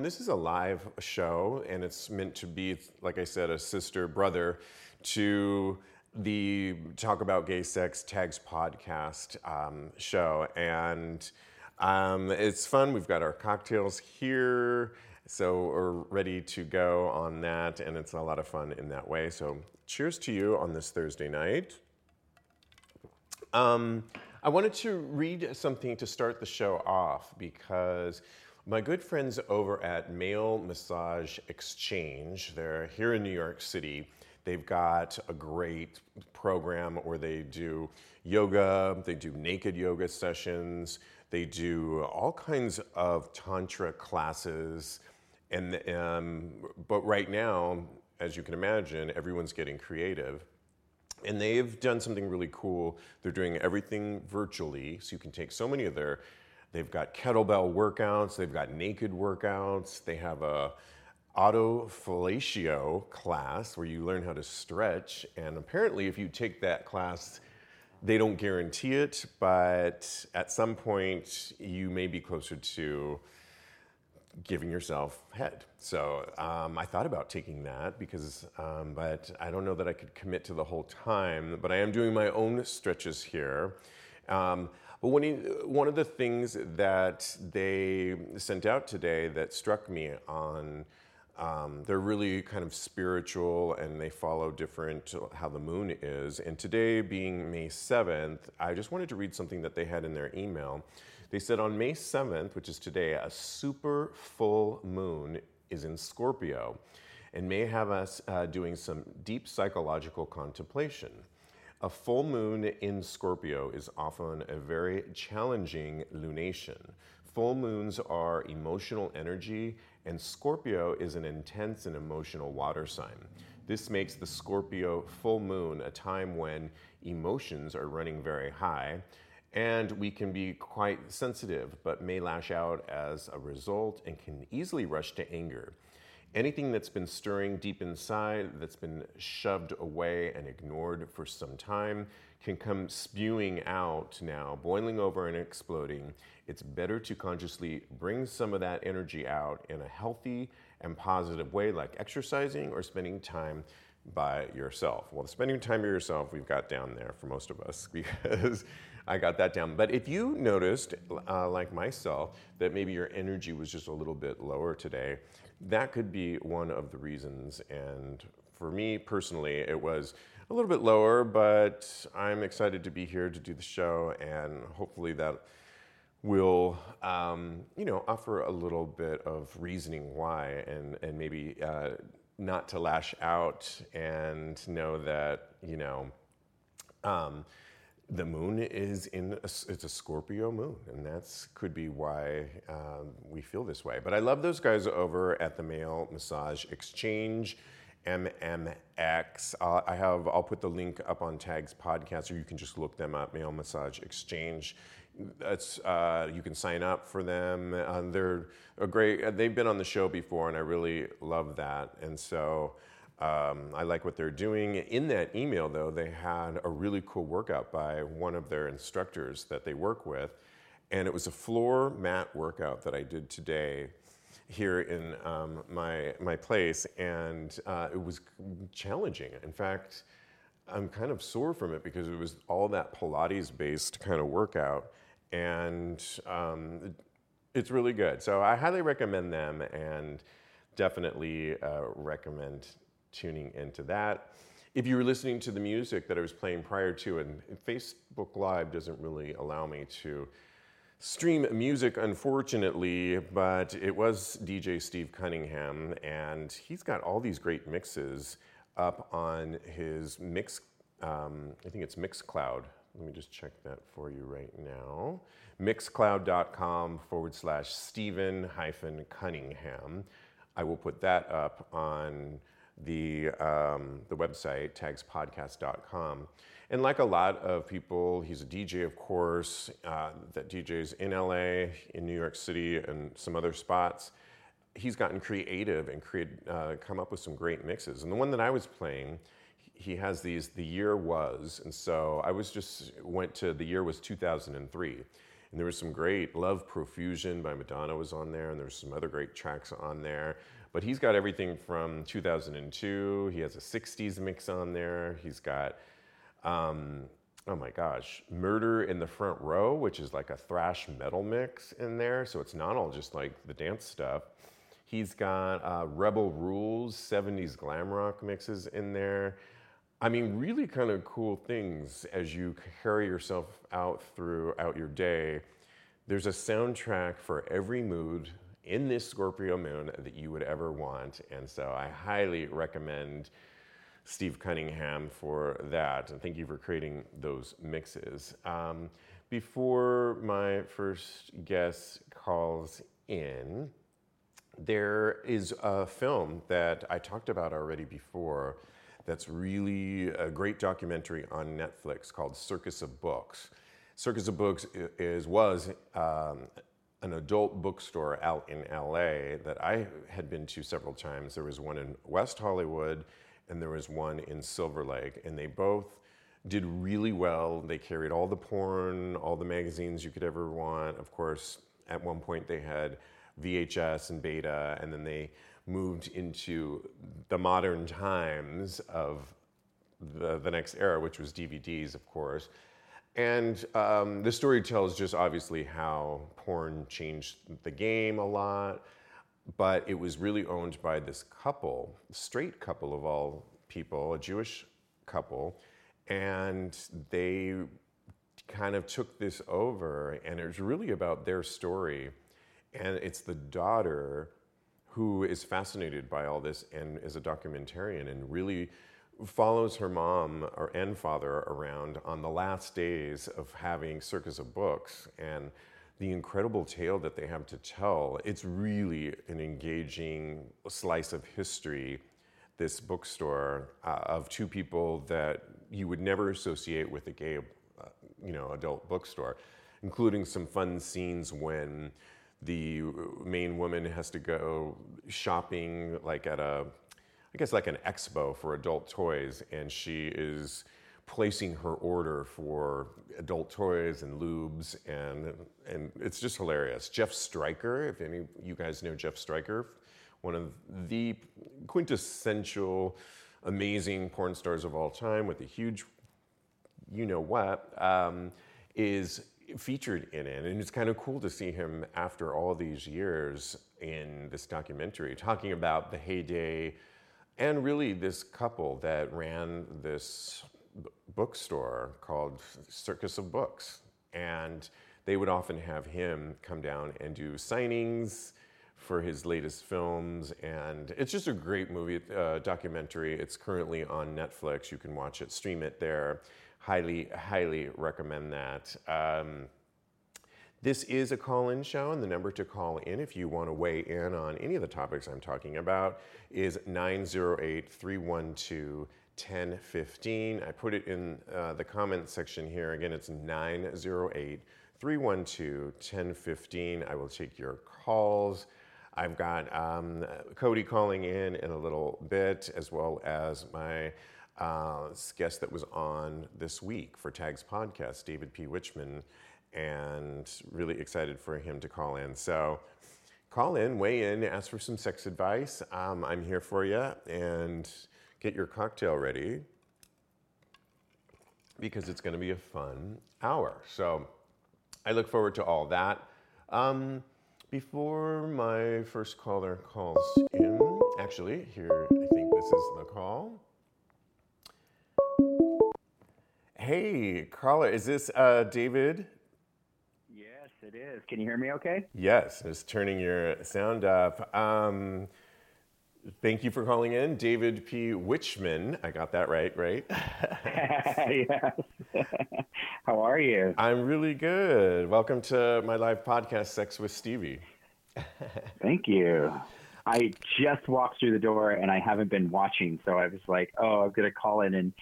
This is a live show, and it's meant to be, like I said, a sister brother to the Talk About Gay Sex Tags podcast um, show. And um, it's fun. We've got our cocktails here, so we're ready to go on that, and it's a lot of fun in that way. So, cheers to you on this Thursday night. Um, I wanted to read something to start the show off because my good friends over at Male Massage Exchange, they're here in New York City. They've got a great program where they do yoga, they do naked yoga sessions, they do all kinds of tantra classes. And um, but right now, as you can imagine, everyone's getting creative. And they've done something really cool. They're doing everything virtually, so you can take so many of their They've got kettlebell workouts, they've got naked workouts, they have a autofellatio class where you learn how to stretch. And apparently, if you take that class, they don't guarantee it, but at some point, you may be closer to giving yourself head. So um, I thought about taking that because, um, but I don't know that I could commit to the whole time. But I am doing my own stretches here. Um, but when he, one of the things that they sent out today that struck me on, um, they're really kind of spiritual and they follow different how the moon is. And today being May 7th, I just wanted to read something that they had in their email. They said on May 7th, which is today, a super full moon is in Scorpio and may have us uh, doing some deep psychological contemplation. A full moon in Scorpio is often a very challenging lunation. Full moons are emotional energy, and Scorpio is an intense and emotional water sign. This makes the Scorpio full moon a time when emotions are running very high, and we can be quite sensitive, but may lash out as a result and can easily rush to anger. Anything that's been stirring deep inside, that's been shoved away and ignored for some time, can come spewing out now, boiling over and exploding. It's better to consciously bring some of that energy out in a healthy and positive way, like exercising or spending time by yourself. Well, spending time by yourself, we've got down there for most of us because I got that down. But if you noticed, uh, like myself, that maybe your energy was just a little bit lower today, that could be one of the reasons. And for me personally, it was a little bit lower, but I'm excited to be here to do the show, and hopefully that will, um, you know, offer a little bit of reasoning why, and and maybe uh, not to lash out and know that you know. Um, the moon is in a, it's a Scorpio moon, and that's could be why um, we feel this way. But I love those guys over at the Male Massage Exchange, MMX. Uh, I have I'll put the link up on Tags podcast, or you can just look them up. Male Massage Exchange. that's uh, you can sign up for them. Uh, they're a great. They've been on the show before, and I really love that. And so um, I like what they're doing. In that email, though, they had a really cool workout by one of their instructors that they work with, and it was a floor mat workout that I did today here in um, my my place, and uh, it was challenging. In fact. I'm kind of sore from it because it was all that Pilates based kind of workout and um, it's really good. So I highly recommend them and definitely uh, recommend tuning into that. If you were listening to the music that I was playing prior to, and Facebook Live doesn't really allow me to stream music, unfortunately, but it was DJ Steve Cunningham, and he's got all these great mixes up on his mix. Um, I think it's Mixcloud let me just check that for you right now. Mixcloud.com forward slash Stephen hyphen Cunningham. I will put that up on the, um, the website, tagspodcast.com. And like a lot of people, he's a DJ, of course, uh, that DJs in LA, in New York City, and some other spots. He's gotten creative and create, uh, come up with some great mixes. And the one that I was playing, he has these the year was and so i was just went to the year was 2003 and there was some great love profusion by madonna was on there and there's some other great tracks on there but he's got everything from 2002 he has a 60s mix on there. He's got um, oh my gosh murder in the front row which is like a thrash metal mix in there. So it's not all just like the dance stuff. He's got uh, rebel rules 70s glam rock mixes in there. I mean, really kind of cool things as you carry yourself out throughout your day. There's a soundtrack for every mood in this Scorpio moon that you would ever want. And so I highly recommend Steve Cunningham for that. And thank you for creating those mixes. Um, before my first guest calls in, there is a film that I talked about already before that's really a great documentary on Netflix called Circus of Books. Circus of Books is was um, an adult bookstore out in LA that I had been to several times. There was one in West Hollywood and there was one in Silver Lake, and they both did really well. They carried all the porn, all the magazines you could ever want. Of course, at one point they had VHS and beta, and then they moved into the modern times of the, the next era, which was DVDs, of course. And um, the story tells just obviously how porn changed the game a lot, but it was really owned by this couple, straight couple of all people, a Jewish couple, and they kind of took this over, and it's really about their story. And it's the daughter who is fascinated by all this and is a documentarian and really follows her mom or and father around on the last days of having Circus of Books and the incredible tale that they have to tell. It's really an engaging slice of history. This bookstore uh, of two people that you would never associate with a gay, uh, you know, adult bookstore, including some fun scenes when the main woman has to go shopping like at a i guess like an expo for adult toys and she is placing her order for adult toys and lubes and and it's just hilarious jeff stryker if any of you guys know jeff stryker one of the quintessential amazing porn stars of all time with a huge you know what um, is featured in it. And it's kind of cool to see him after all these years in this documentary talking about the heyday and really this couple that ran this bookstore called Circus of Books. And they would often have him come down and do signings for his latest films. And it's just a great movie, uh, documentary. It's currently on Netflix. You can watch it, stream it there highly, highly recommend that. Um, this is a call in show, and the number to call in if you want to weigh in on any of the topics I'm talking about is 908 312 1015. I put it in uh, the comments section here. Again, it's 908 312 1015. I will take your calls. I've got um, Cody calling in in a little bit, as well as my uh, guest that was on this week for Tags Podcast, David P. Wichman, and really excited for him to call in. So call in, weigh in, ask for some sex advice. Um, I'm here for you, and get your cocktail ready because it's going to be a fun hour. So I look forward to all that. Um, before my first caller calls in, actually, here, I think this is the call. Hey, caller, is this uh, David? It is. Can you hear me okay? Yes, just turning your sound up. Um, thank you for calling in, David P. Wichman. I got that right, right? yes. How are you? I'm really good. Welcome to my live podcast, Sex with Stevie. Thank you. I just walked through the door and I haven't been watching, so I was like, "Oh, I'm gonna call in and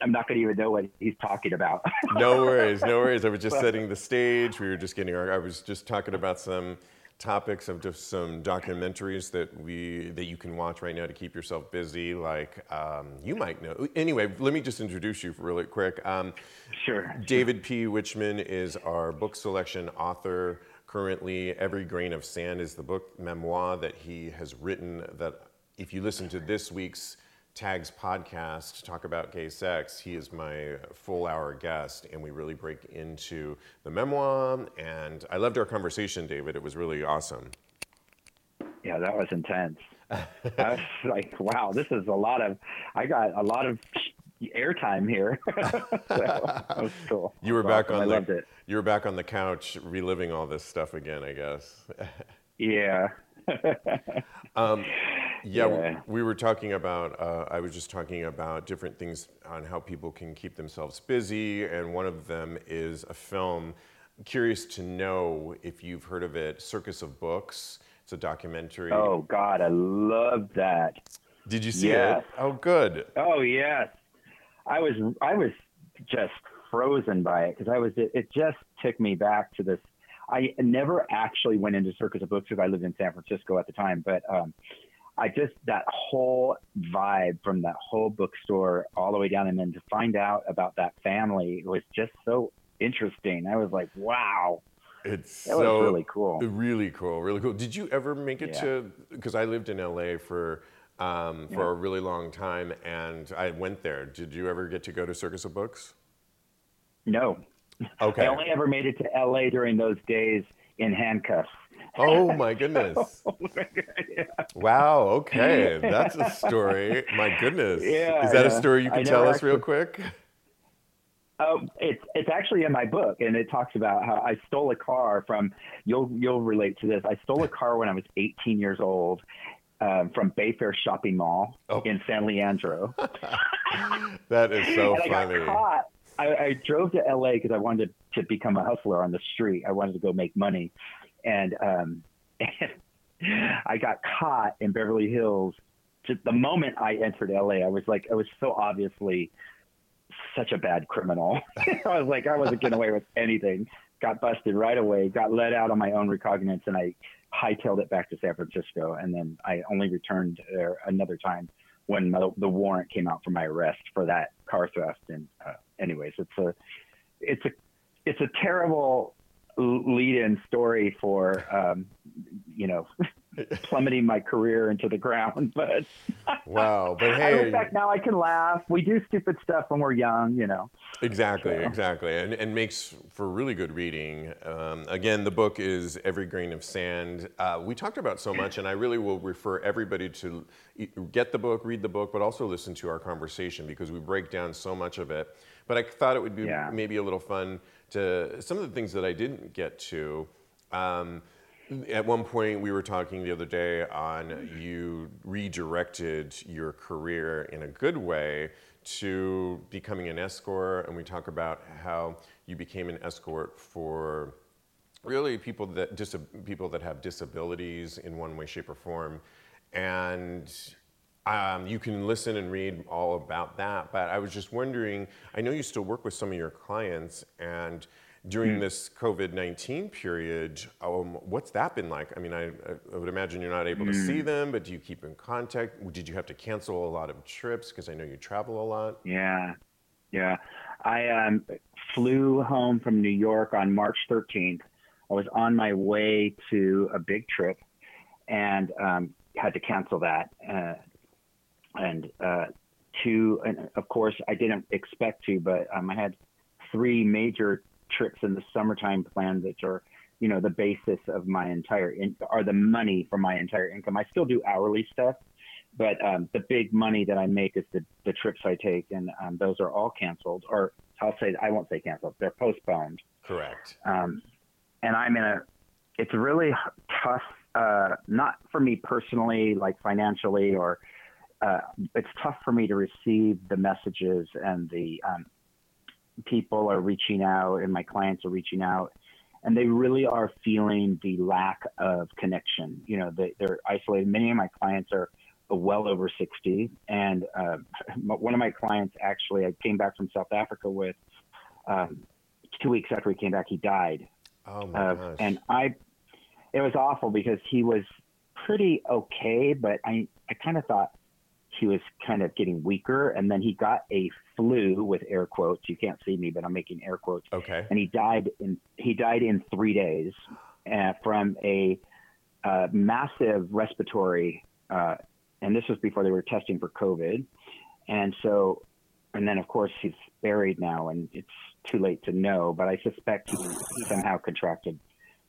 I'm not gonna even know what he's talking about." no worries, no worries. I was just setting the stage. We were just getting our. I was just talking about some topics of just some documentaries that we that you can watch right now to keep yourself busy. Like um, you might know. Anyway, let me just introduce you really quick. Um, sure. David P. Wichman is our book selection author. Currently, Every Grain of Sand is the book memoir that he has written. That if you listen to this week's Tags podcast, Talk About Gay Sex, he is my full hour guest, and we really break into the memoir. And I loved our conversation, David. It was really awesome. Yeah, that was intense. I was like, wow, this is a lot of, I got a lot of airtime here. so that was cool. You were back awesome. on I the loved it. you were back on the couch reliving all this stuff again, I guess. Yeah. Um, yeah, Yeah. we were talking about. Uh, I was just talking about different things on how people can keep themselves busy, and one of them is a film. Curious to know if you've heard of it, Circus of Books. It's a documentary. oh God, I love that. Did you see yes. it? Oh, good. Oh yes, I was I was just frozen by it because I was it, it just took me back to this. I never actually went into Circus of Books because I lived in San Francisco at the time, but um, I just that whole vibe from that whole bookstore all the way down, and then to find out about that family was just so interesting. I was like, wow, It's that was so really cool. Really cool, really cool. Did you ever make it Yeah. to? Because I lived in LA for um, for Yeah. a really long time, and I went there. Did you ever get to go to Circus of Books? No, Okay. I only ever made it to LA during those days in handcuffs. Oh my goodness! Oh my yeah. Wow. Okay, that's a story. My goodness. Yeah, Is that a story you can tell us real quick? Um, it's it's actually in my book, and it talks about how I stole a car from. You'll you'll relate to this. I stole a car when I was 18 years old um, from Bayfair Shopping Mall Oh. in San Leandro, That is so and I funny. got caught. I, I drove to LA because I wanted to become a hustler on the street. I wanted to go make money, and um, I got caught in Beverly Hills. Just the moment I entered LA, I was like, I was so obviously such a bad criminal. I was like, I wasn't getting away with anything. Got busted right away. Got let out on my own recognizance, and I hightailed it back to San Francisco. And then I only returned there another time when my, the warrant came out for my arrest for that car theft. And uh, anyways, it's a it's a it's a terrible lead-in story for um, you know plummeting my career into the ground. But Wow. But hey, now, I can laugh. We do stupid stuff when we're young, you know. Exactly, So- exactly, and, and makes for really good reading. Um, again, the book is Every Grain of Sand. Uh, we talked about so much, and I really will refer everybody to get the book, read the book, but also listen to our conversation because we break down so much of it. But I thought it would be Yeah. maybe a little fun to some of the things that I didn't get to. Um, at one point, we were talking the other day on you redirected your career in a good way to becoming an escort, and we talk about how you became an escort for really people that dis- people that have disabilities in one way, shape, or form, and um, you can listen and read all about that. But I was just wondering, I know you still work with some of your clients, and during mm. this COVID 19 period, um, what's that been like? I mean, I, I, would imagine you're not able mm. to see mm. them, but do you keep in contact? Did you have to cancel a lot of trips? Because I know you travel a lot. Yeah. Yeah. I um, flew home from New York on March 13th. I was on my way to a big trip and um, had to cancel that. Uh, and uh, two, and of course, I didn't expect to, but um, I had three major trips in the summertime plan that are you know the basis of my entire in, are the money for my entire income. I still do hourly stuff but um, the big money that i make is the, the trips i take and um, those are all canceled or i'll say i won't say canceled they're postponed. Correct. Um, and i'm in a it's really tough uh, not for me personally like financially or uh, it's tough for me to receive the messages and the um, people are reaching out and my clients are reaching out and they really are feeling the lack of connection. You know, they, are isolated. Many of my clients are well over 60. And uh, one of my clients actually, I came back from South Africa with um, two weeks after he came back, he died. Oh my uh, gosh. And I, it was awful because he was pretty okay, but I, I kind of thought, he was kind of getting weaker, and then he got a flu with air quotes. You can't see me, but I'm making air quotes. Okay. And he died in he died in three days uh, from a uh, massive respiratory, uh, and this was before they were testing for COVID, and so, and then of course he's buried now, and it's too late to know, but I suspect he, he somehow contracted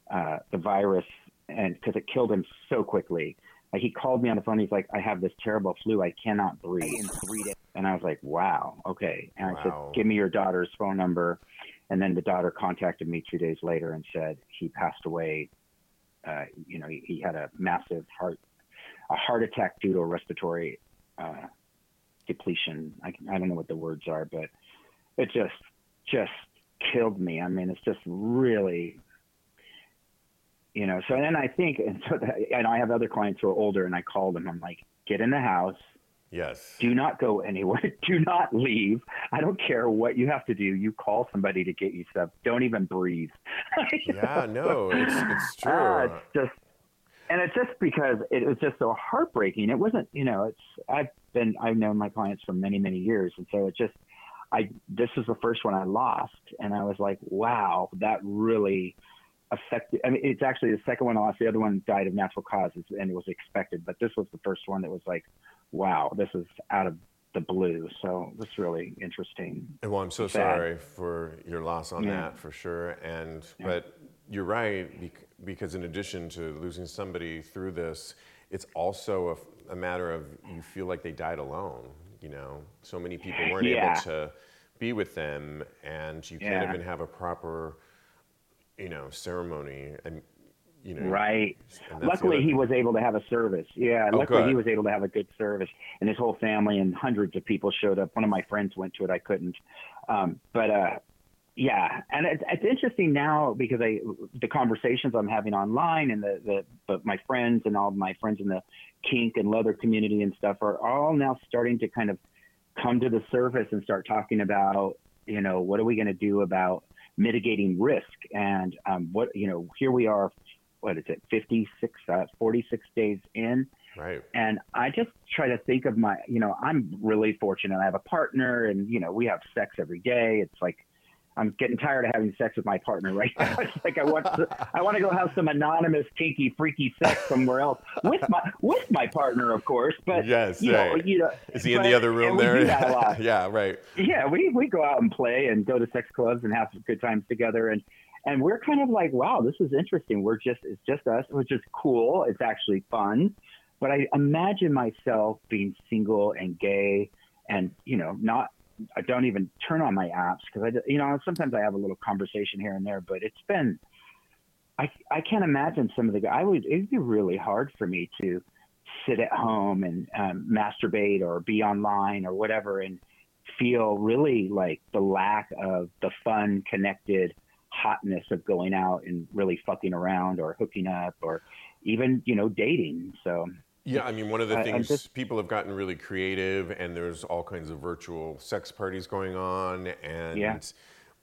uh, the virus, and because it killed him so quickly like he called me on the phone. He's like, I have this terrible flu. I cannot breathe. In three days. And I was like, wow, okay. And I said, give me your daughter's phone number. And then the daughter contacted me two days later and said he passed away. Uh, you know, he, he, had a massive heart, a heart attack due to a respiratory uh, depletion. I, I don't know what the words are, but it just, just killed me. I mean, it's just really you know so then i think and so that, and i have other clients who are older and i call them i'm like get in the house. Yes. Do not go anywhere. Do not leave. I don't care what you have to do. You call somebody to get you stuff. Don't even breathe. Yeah no it's, it's true. uh, it's just and it's just because it was just so heartbreaking. It wasn't you know it's i've been i've known my clients for many many years. And so it just i this was the first one i lost. And i was like wow that really affected. I mean, it's actually the second one lost. The other one died of natural causes, and it was expected. But this was the first one that was like, wow, this is out of the blue. So it's really interesting. Well, I'm so sorry for your loss on yeah. that for sure. And yeah. but you're right because in addition to losing somebody through this, it's also a, a, matter of you feel like they died alone. You know, so many people weren't yeah. able to be with them, and you can't even have a proper you know, ceremony and you know, right. Luckily, he was able to have a service. Yeah, oh, luckily good. he was able to have a good service, and his whole family and hundreds of people showed up. One of my friends went to it. I couldn't, um, but uh, yeah, and it's, it's interesting now because I the conversations I'm having online and the the but my friends and all my friends in the kink and leather community and stuff are all now starting to kind of come to the surface and start talking about you know what are we going to do about mitigating risk. And um, what you know, here we are. What is it? 56, uh, 46 days in. Right. And I just try to think of my, you know, I'm really fortunate. I have a partner, and you know, we have sex every day. It's like I'm getting tired of having sex with my partner right now. It's like I want to, I want to go have some anonymous, kinky, freaky sex somewhere else with my with my partner, of course. But yes, you right. know, you know, is he but, in the other room there? yeah, right. Yeah, we we go out and play and go to sex clubs and have some good times together, and and we're kind of like, wow, this is interesting. We're just it's just us, which is cool. It's actually fun. But I imagine myself being single and gay and you know not I don't even turn on my apps because I, you know, sometimes I have a little conversation here and there, but it's been, I, I can't imagine some of the, I would, it'd be really hard for me to sit at home and um, masturbate or be online or whatever and feel really like the lack of the fun, connected hotness of going out and really fucking around or hooking up or even, you know, dating. So, yeah, I mean, one of the things just, people have gotten really creative, and there's all kinds of virtual sex parties going on, and yeah.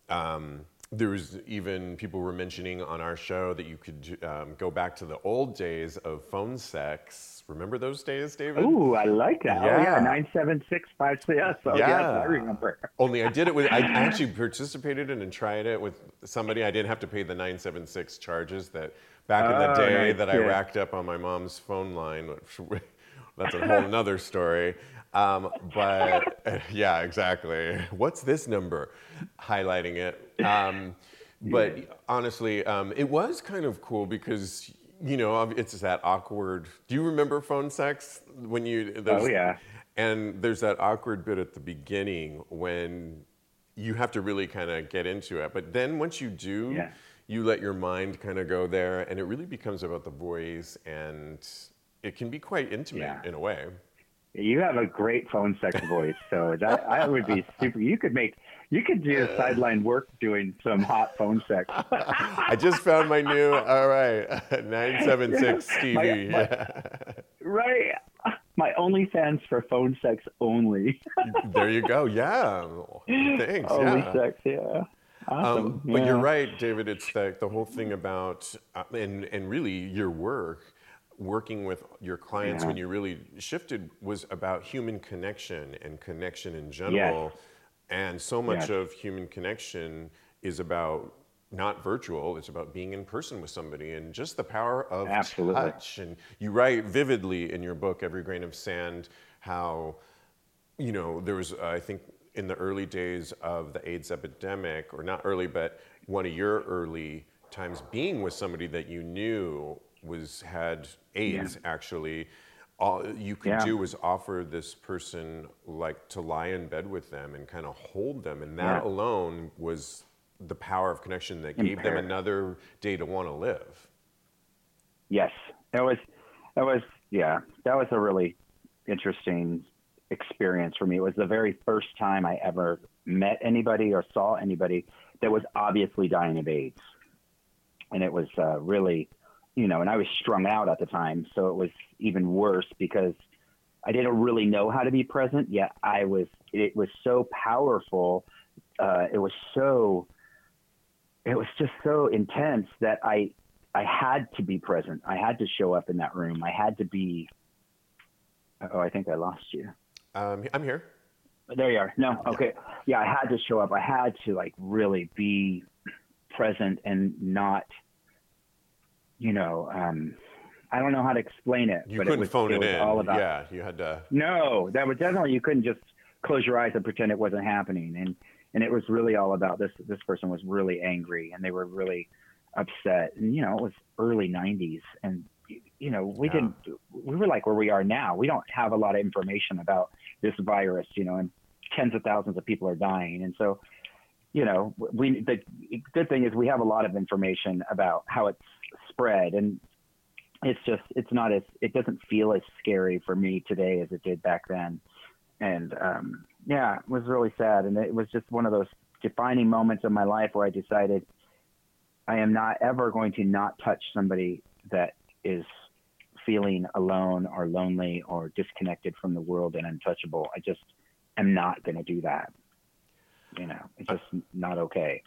um, there was even people were mentioning on our show that you could um, go back to the old days of phone sex. Remember those days, David? Ooh, I like that. Yeah. Oh yeah, nine seven six five six. Yes, oh, yes, Yeah. I remember. Only I did it with, I actually participated in and tried it with somebody. I didn't have to pay the 976 charges that back in the Oh, day nice, that I yeah. racked up on my mom's phone line. Which, that's a whole nother story. Um, but yeah, exactly. What's this number? Highlighting it. Um, but honestly, um, it was kind of cool because you know it's that awkward. Do you remember phone sex when you? those- Oh, yeah. And there's that awkward bit at the beginning when you have to really kind of get into it. But then once you do, Yeah. You let your mind kind of go there, and it really becomes about the voice, and it can be quite intimate Yeah. in a way. You have a great phone sex voice, so that I would be super. You could make, you could do a sideline work doing some hot phone sex. I just found my new, all right, 976 TV. My- right. My OnlyFans for phone sex only. there you go. Yeah. Thanks. Only yeah. sex, yeah. Awesome. Um, but you're right, David. It's the, the whole thing about, uh, and, and really your work, working with your clients when you really shifted was about human connection and connection in general. And so much Yes. of human connection is about not virtual, it's about being in person with somebody and just the power of Absolutely. touch. And you write vividly in your book, Every Grain of Sand, how you know, there was, uh, I think, in the early days of the AIDS epidemic, or not early, but one of your early times being with somebody that you knew was had AIDS actually. All you could Yeah. do was offer this person like to lie in bed with them and kind of hold them, and that Yeah. alone was the power of connection that gave them another day to want to live. Yes, that was that was yeah, that was a really interesting experience for me. It was the very first time I ever met anybody or saw anybody that was obviously dying of AIDS, and it was uh, really, you know, and I was strung out at the time, so it was even worse because I didn't really know how to be present. Yet I was. It was so powerful. Uh, it was so. It was just so intense that I I had to be present. I had to show up in that room. I had to be. Oh, I think I lost you. Um, I'm here. There you are. No, okay. Yeah, I had to show up. I had to like really be present and not, you know, um, I don't know how to explain it. You but couldn't it was, phone it, was in. All about, yeah, you had to. no, that was definitely you couldn't just close your eyes and pretend it wasn't happening. And and it was really all about this. This person was really angry and they were really upset. And you know, it was early '90s, and you know, we Yeah. didn't. We were like where we are now. We don't have a lot of information about this virus, you know, and tens of thousands of people are dying, and so. You know, we the good thing is we have a lot of information about how it's spread, and it's just it's not as it doesn't feel as scary for me today as it did back then and um yeah it was really sad and it was just one of those defining moments of my life where i decided i am not ever going to not touch somebody that is feeling alone or lonely or disconnected from the world and untouchable i just am not going to do that you know it's just not okay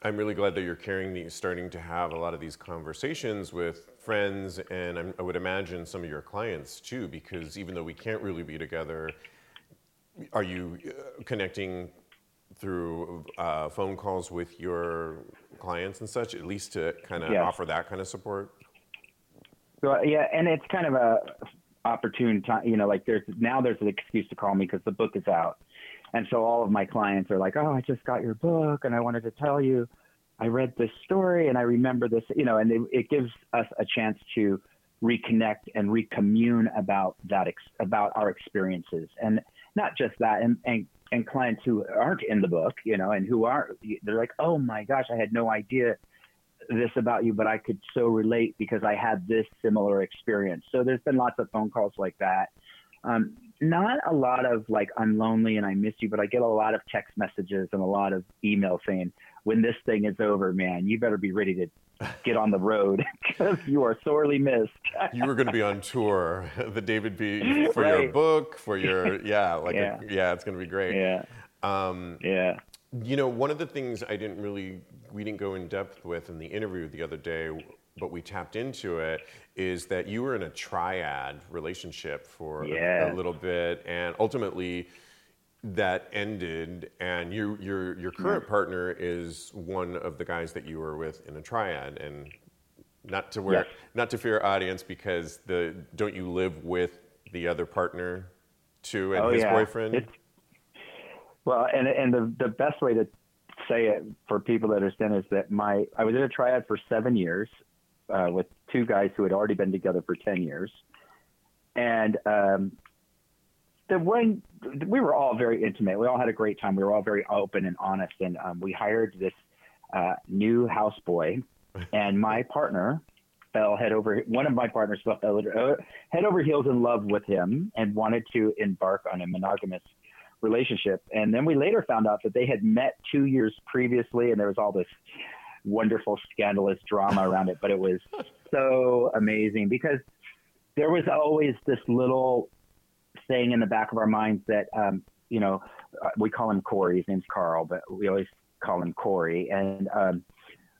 I'm really glad that you're carrying these, starting to have a lot of these conversations with friends, and I'm, I would imagine some of your clients too, because even though we can't really be together, are you uh, connecting through uh, phone calls with your clients and such, at least to kind of Yes. offer that kind of support? So yeah, and it's kind of a opportune time. You know, like there's now there's an excuse to call me because the book is out, and so all of my clients are like, "Oh, I just got your book, and I wanted to tell you, I read this story, and I remember this." You know, and it, it gives us a chance to reconnect and recommune about that ex- about our experiences, and not just that, and and and clients who aren't in the book, you know, and who are they're like, "Oh my gosh, I had no idea." This about you, but I could so relate because I had this similar experience. So there's been lots of phone calls like that. Um, not a lot of like I'm lonely and I miss you, but I get a lot of text messages and a lot of email saying, when this thing is over, man, you better be ready to get on the road because you are sorely missed. You were going to be on tour, the David B. for your book, for your yeah, like Yeah. A, yeah, it's going to be great. yeah, Um, yeah. You know, one of the things I didn't really, we didn't go in depth with in the interview the other day, but we tapped into it, is that you were in a triad relationship for Yeah. a, a little bit, and ultimately that ended. And you, your your current partner is one of the guys that you were with in a triad, and not to wear, Yes. not to fear audience, because the don't you live with the other partner too and Oh, his yeah. boyfriend? It's- Well, and and the the best way to say it for people to understand is that my I was in a triad for seven years uh, with two guys who had already been together for ten years, and um, the one we were all very intimate. We all had a great time. We were all very open and honest, and um, we hired this uh, new houseboy, and my partner fell head over one of my partners fell head over heels in love with him and wanted to embark on a monogamous relationship. And then we later found out that they had met two years previously, and there was all this wonderful, scandalous drama around it. But it was so amazing because there was always this little thing in the back of our minds that, um, you know, uh, we call him Corey. His name's Carl, but we always call him Corey. And um,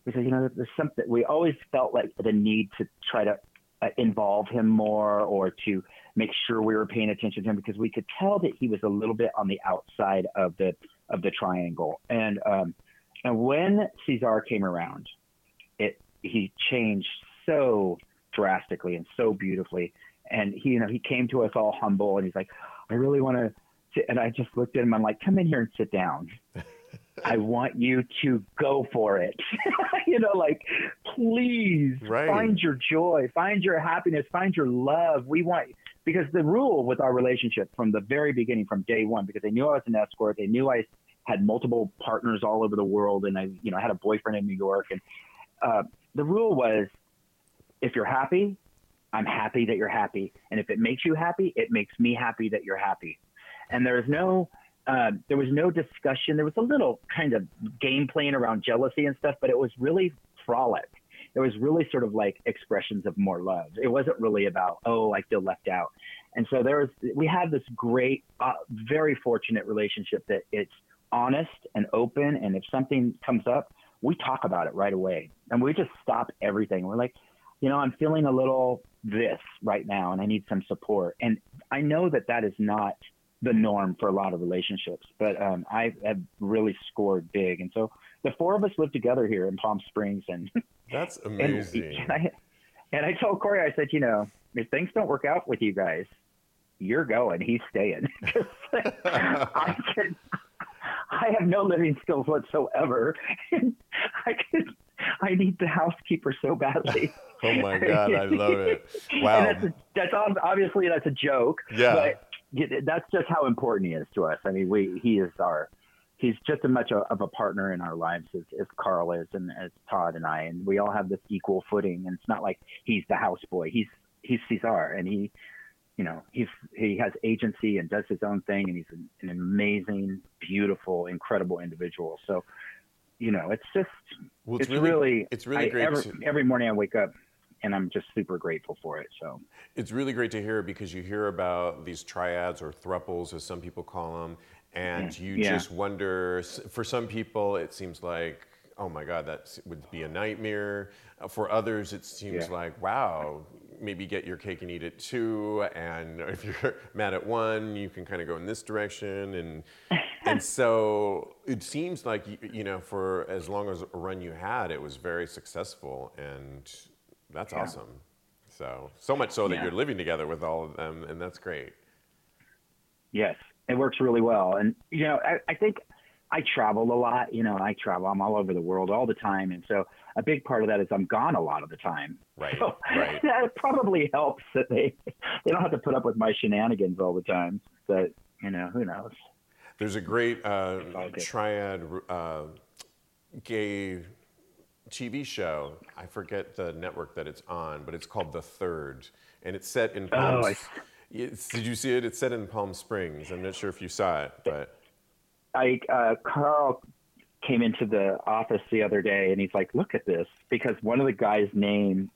we said, you know, there's something. We always felt like the need to try to uh, involve him more or to make sure we were paying attention to him because we could tell that he was a little bit on the outside of the of the triangle. And um, and when Cesar came around, it he changed so drastically and so beautifully. And he, you know, he came to us all humble, and he's like, "I really want to." And I just looked at him. I'm like, "Come in here and sit down." I want you to go for it. you know, like, please Right. find your joy, find your happiness, find your love. We want, because the rule with our relationship from the very beginning, from day one, because they knew I was an escort, they knew I had multiple partners all over the world, and I, you know, had a boyfriend in New York. And uh, the rule was if you're happy, I'm happy that you're happy. And if it makes you happy, it makes me happy that you're happy. And there's no, uh, there was no discussion. There was a little kind of game playing around jealousy and stuff, but it was really frolic. It was really sort of like expressions of more love. It wasn't really about, oh, I feel left out. And so there was, we had this great, uh, very fortunate relationship that it's honest and open. And if something comes up, we talk about it right away. And we just stop everything. We're like, you know, I'm feeling a little this right now and I need some support. And I know that that is not the norm for a lot of relationships, but um, I have really scored big. And so the four of us live together here in Palm Springs. And, That's amazing. and, I, and I told Corey, I said, you know, if things don't work out with you guys, you're going, he's staying. I can, I have no living skills whatsoever. I could, I need the housekeeper so badly. oh my God, I love it. And Wow. that's, a, that's obviously that's a joke. Yeah. But that's just how important he is to us. I mean, we he is our he's just as much a, of a partner in our lives as, as Carl is and as Todd and I, and we all have this equal footing. And it's not like he's the houseboy. He's he's Cesar, and he, you know, he's he has agency and does his own thing, and he's an, an amazing, beautiful, incredible individual. So, you know, it's just Well, it's, really, it's really I- great Every, to- every morning I wake up, and I'm just super grateful for it. So. It's really great to hear because you hear about these triads or thruples, as some people call them, and you Yeah. just wonder. For some people, it seems like, oh my God, that would be a nightmare. Uh, For others, it seems Yeah. like, wow, maybe get your cake and eat it too. And if you're mad at one, you can kind of go in this direction. And and so it seems like you, you know, for as long as a run you had, it was very successful, and that's Yeah. awesome. So so much so that you're living together with all of them, and that's great. Yes, it works really well. And, you know, I, I think I travel a lot. You know, I travel, I'm all over the world all the time. And so a big part of that is I'm gone a lot of the time. Right, So right. that probably helps that they, they don't have to put up with my shenanigans all the time. But, you know, who knows? There's a great uh, triad uh, gay TV show. I forget the network that it's on, but it's called The Third, and it's set in Palm. Oh, I- It's- did you see it? It's set in Palm Springs. I'm not sure if you saw it, but I, uh, Carl came into the office the other day and he's like, look at this. Because one of the guys' name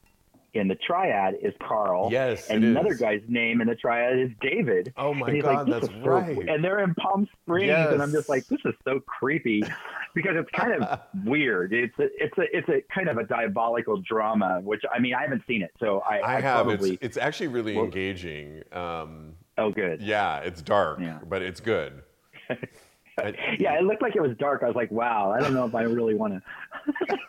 in the triad is Carl. Yes, and another is. guy's name in the triad is David. Oh my God, like, that's so right. weird." And they're in Palm Springs, and I'm just like, this is so creepy because it's kind of weird. It's a, it's a, it's a kind of a diabolical drama, which I mean, I haven't seen it, so I, I have. probably. It's, it's actually really Well- engaging. Um, oh, good. yeah, it's dark, Yeah. but it's good. I- Yeah, it looked like it was dark. I was like, wow, I don't know if I really want to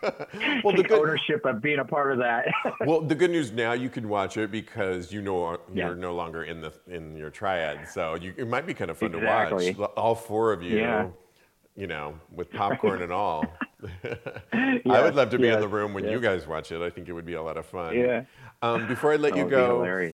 well, the take good, ownership of being a part of that. well, the good news now you can watch it because you know you're no longer in the in your triad, so you, it might be kind of fun Exactly. to watch. All four of you, Yeah. you know, with popcorn and all. I would love to be in the room when yes. you guys watch it. I think it would be a lot of fun. Yeah. Um, before I let Oh, you go.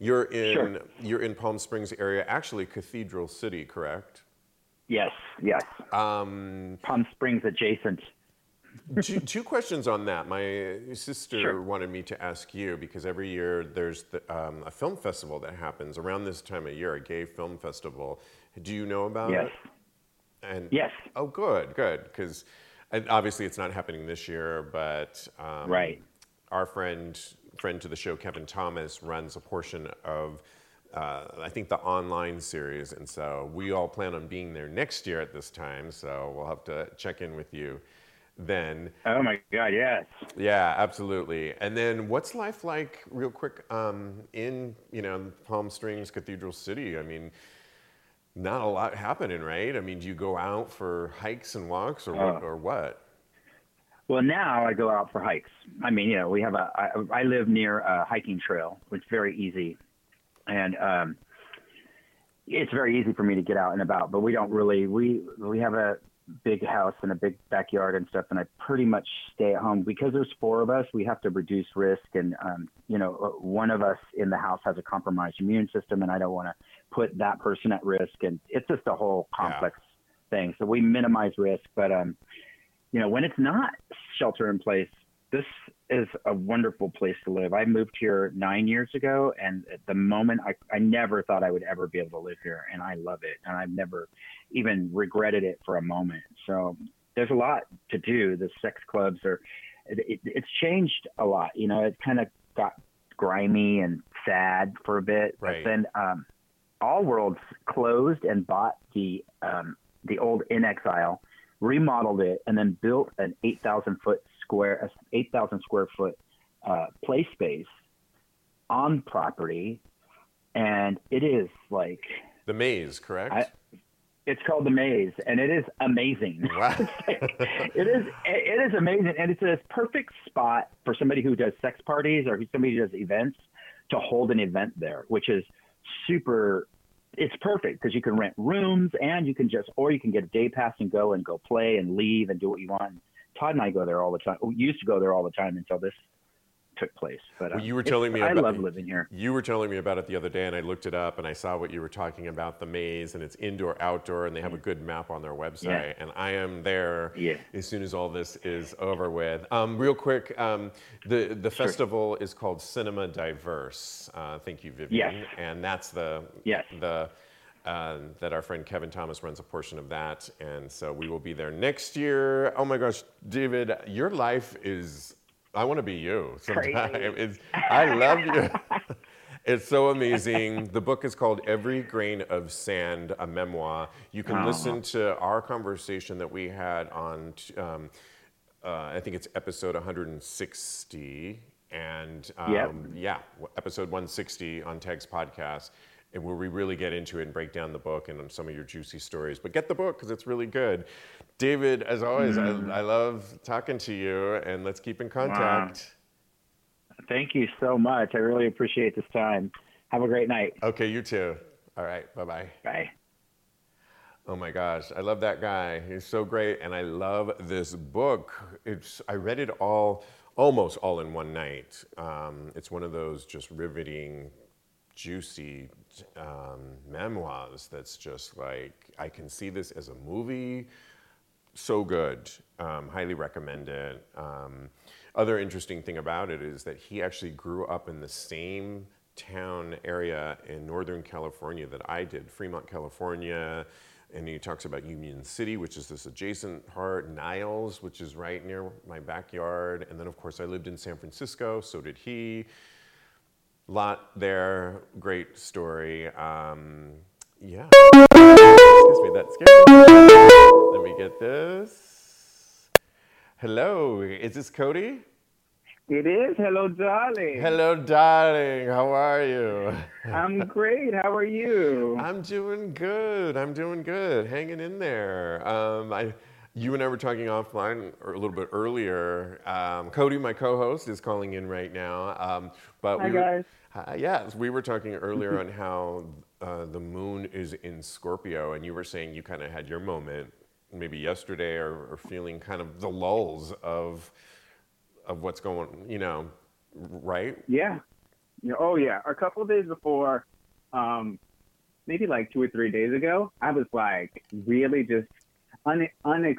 You're in Sure. you're in Palm Springs area, actually Cathedral City, correct? Yes, yes. Um, Palm Springs adjacent. two, two questions on that. My sister Sure. wanted me to ask you because every year there's the, um, a film festival that happens around this time of year, a gay film festival. Do you know about Yes. it? And Yes. Oh, good, good. Because obviously it's not happening this year, but um, Right. Our friend, friend to the show, Kevin Thomas, runs a portion of. Uh, I think the online series, and so we all plan on being there next year at this time. So we'll have to check in with you then. Oh my God, yes. Yeah, absolutely. And then, what's life like, real quick, um, in you know Palm Springs, Cathedral City? I mean, not a lot happening, right? I mean, do you go out for hikes and walks, or? Oh. Or what? Well, now I go out for hikes. I mean, you know, we have a. I, I live near a hiking trail, which is very easy, and um, it's very easy for me to get out and about. But we don't really. We we have a big house and a big backyard and stuff, and I pretty much stay at home because there's four of us. We have to reduce risk, and um, you know, one of us in the house has a compromised immune system, and I don't want to put that person at risk. And it's just a whole complex thing. So we minimize risk, but um, you know, when it's not shelter in place, this is a wonderful place to live. I moved here nine years ago, and at the moment, I, I never thought I would ever be able to live here, and I love it, and I've never even regretted it for a moment. So there's a lot to do. The sex clubs are, it, it, it's changed a lot. You know, it kind of got grimy and sad for a bit, Right. but then um, All Worlds closed and bought the um, the old In Exile remodeled it, and then built an 8,000 foot square, 8,000 square foot uh, play space on property, and it is like The maze, correct? I- it's called the Maze, and it is amazing. Wow. it is it is amazing, and it's a perfect spot for somebody who does sex parties or somebody who does events to hold an event there, which is super. It's perfect because you can rent rooms and you can just, or you can get a day pass and go and go play and leave and do what you want. Todd and I go there all the time. We used to go there all the time until this took place. But Well, um, you were it's- telling me about, I love living here. You were telling me about it the other day, and I looked it up, and I saw what you were talking about the maze, and it's indoor, outdoor, and they have a good map on their website. And I am there Yeah. as soon as all this is over with. Um, real quick, um, the the festival is called Cinema Diverse. Uh, thank you, Vivian. Yes. And that's the Yes. the. Uh, that our friend Kevin Thomas runs a portion of that, and so we will be there next year. Oh my gosh, David, your life is. I want to be you sometimes. I love you. It's so amazing. The book is called Every Grain of Sand, a memoir. You can listen to our conversation that we had on, um, uh, I think it's episode 160, and um, Yep. yeah, episode 160 on Tags podcast, and where we really get into it and break down the book and some of your juicy stories. But get the book because it's really good. David, as always, I, I love talking to you, and let's keep in contact. Thank you so much. I really appreciate this time. Have a great night. Okay, you too. All right, bye bye. Bye. Oh my gosh, I love that guy. He's so great, and I love this book. It's I read it all, almost all in one night. Um, it's one of those just riveting, juicy um, memoirs. That's just like I can see this as a movie. So good. Um, highly recommend it. Um, other interesting thing about it is that he actually grew up in the same town area in Northern California that I did, Fremont, California. And he talks about Union City, which is this adjacent part, Niles, which is right near my backyard. And then, of course, I lived in San Francisco, so did he. Lot there, great story. Um, yeah. Excuse me, that scared me. Let me get this. Hello, is this Cody? It is. Hello, darling. Hello, darling. How are you? I'm great. How are you? I'm doing good. I'm doing good. Hanging in there. Um, I, you and I were talking offline or a little bit earlier. Um, Cody, my co-host, is calling in right now. Um, but Hi, we were, guys. Hi, yes, we were talking earlier on how uh, the moon is in Scorpio, and you were saying you kind of had your moment, maybe yesterday, or, or feeling kind of the lulls of of what's going, you know, right? Yeah. yeah. Oh, yeah. A couple of days before, um, maybe like two or three days ago, I was like really just un- unex-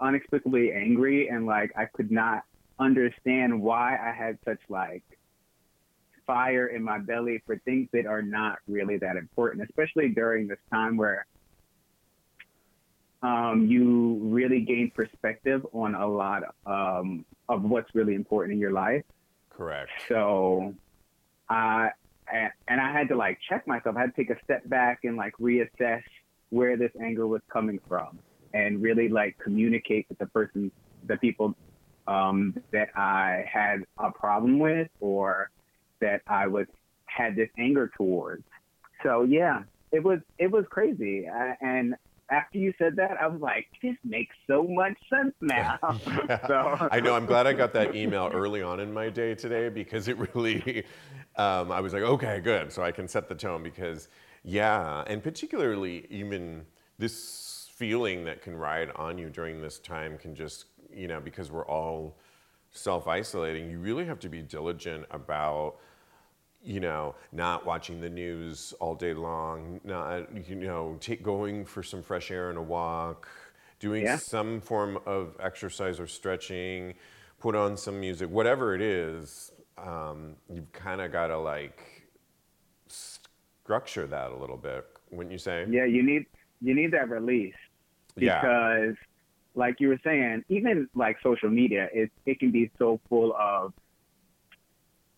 unexplicably angry and like I could not understand why I had such like fire in my belly for things that are not really that important, especially during this time where um, you really gain perspective on a lot um, of what's really important in your life. Correct. So, I and and I had to like check myself. I had to take a step back and like reassess where this anger was coming from, and really like communicate with the person, the people um, that I had a problem with, or that I was had this anger towards. So yeah, it was it was crazy, I, and after you said that, I was like, this makes so much sense now. so I know. I'm glad I got that email early on in my day today because it really, um, I was like, okay, good. So I can set the tone because, yeah, and particularly even this feeling that can ride on you during this time can just, you know, because we're all self isolating, you really have to be diligent about you know, not watching the news all day long, not, you know, take, going for some fresh air and a walk, doing Yeah. some form of exercise or stretching, put on some music, whatever it is, um, you've kind of got to like structure that a little bit, wouldn't you say? Yeah, you need you need that release Yeah. because, like you were saying, even like social media, it it can be so full of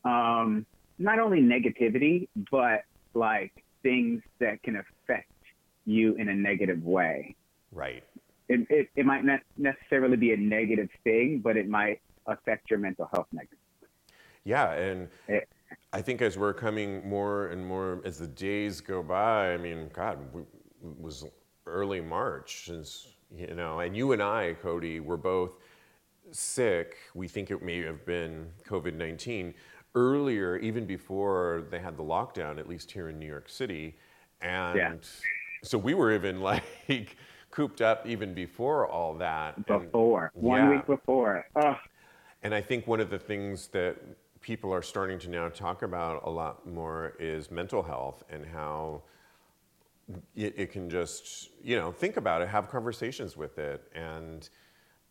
um, not only negativity but like things that can affect you in a negative way. Right. It it, it might not necessarily be a negative thing, but it might affect your mental health negatively. Yeah, and Eh. I think as we're coming more and more as the days go by, I mean, God, we, it was early March, since you know, and you and I, Cody, were both sick. We think it may have been COVID nineteen earlier, even before they had the lockdown, at least here in New York City, and Yeah. so we were even like cooped up even before all that. and- Before one Yeah. week before, oh, and I think one of the things that people are starting to now talk about a lot more is mental health and how it, it can just, you know, think about it, have conversations with it, and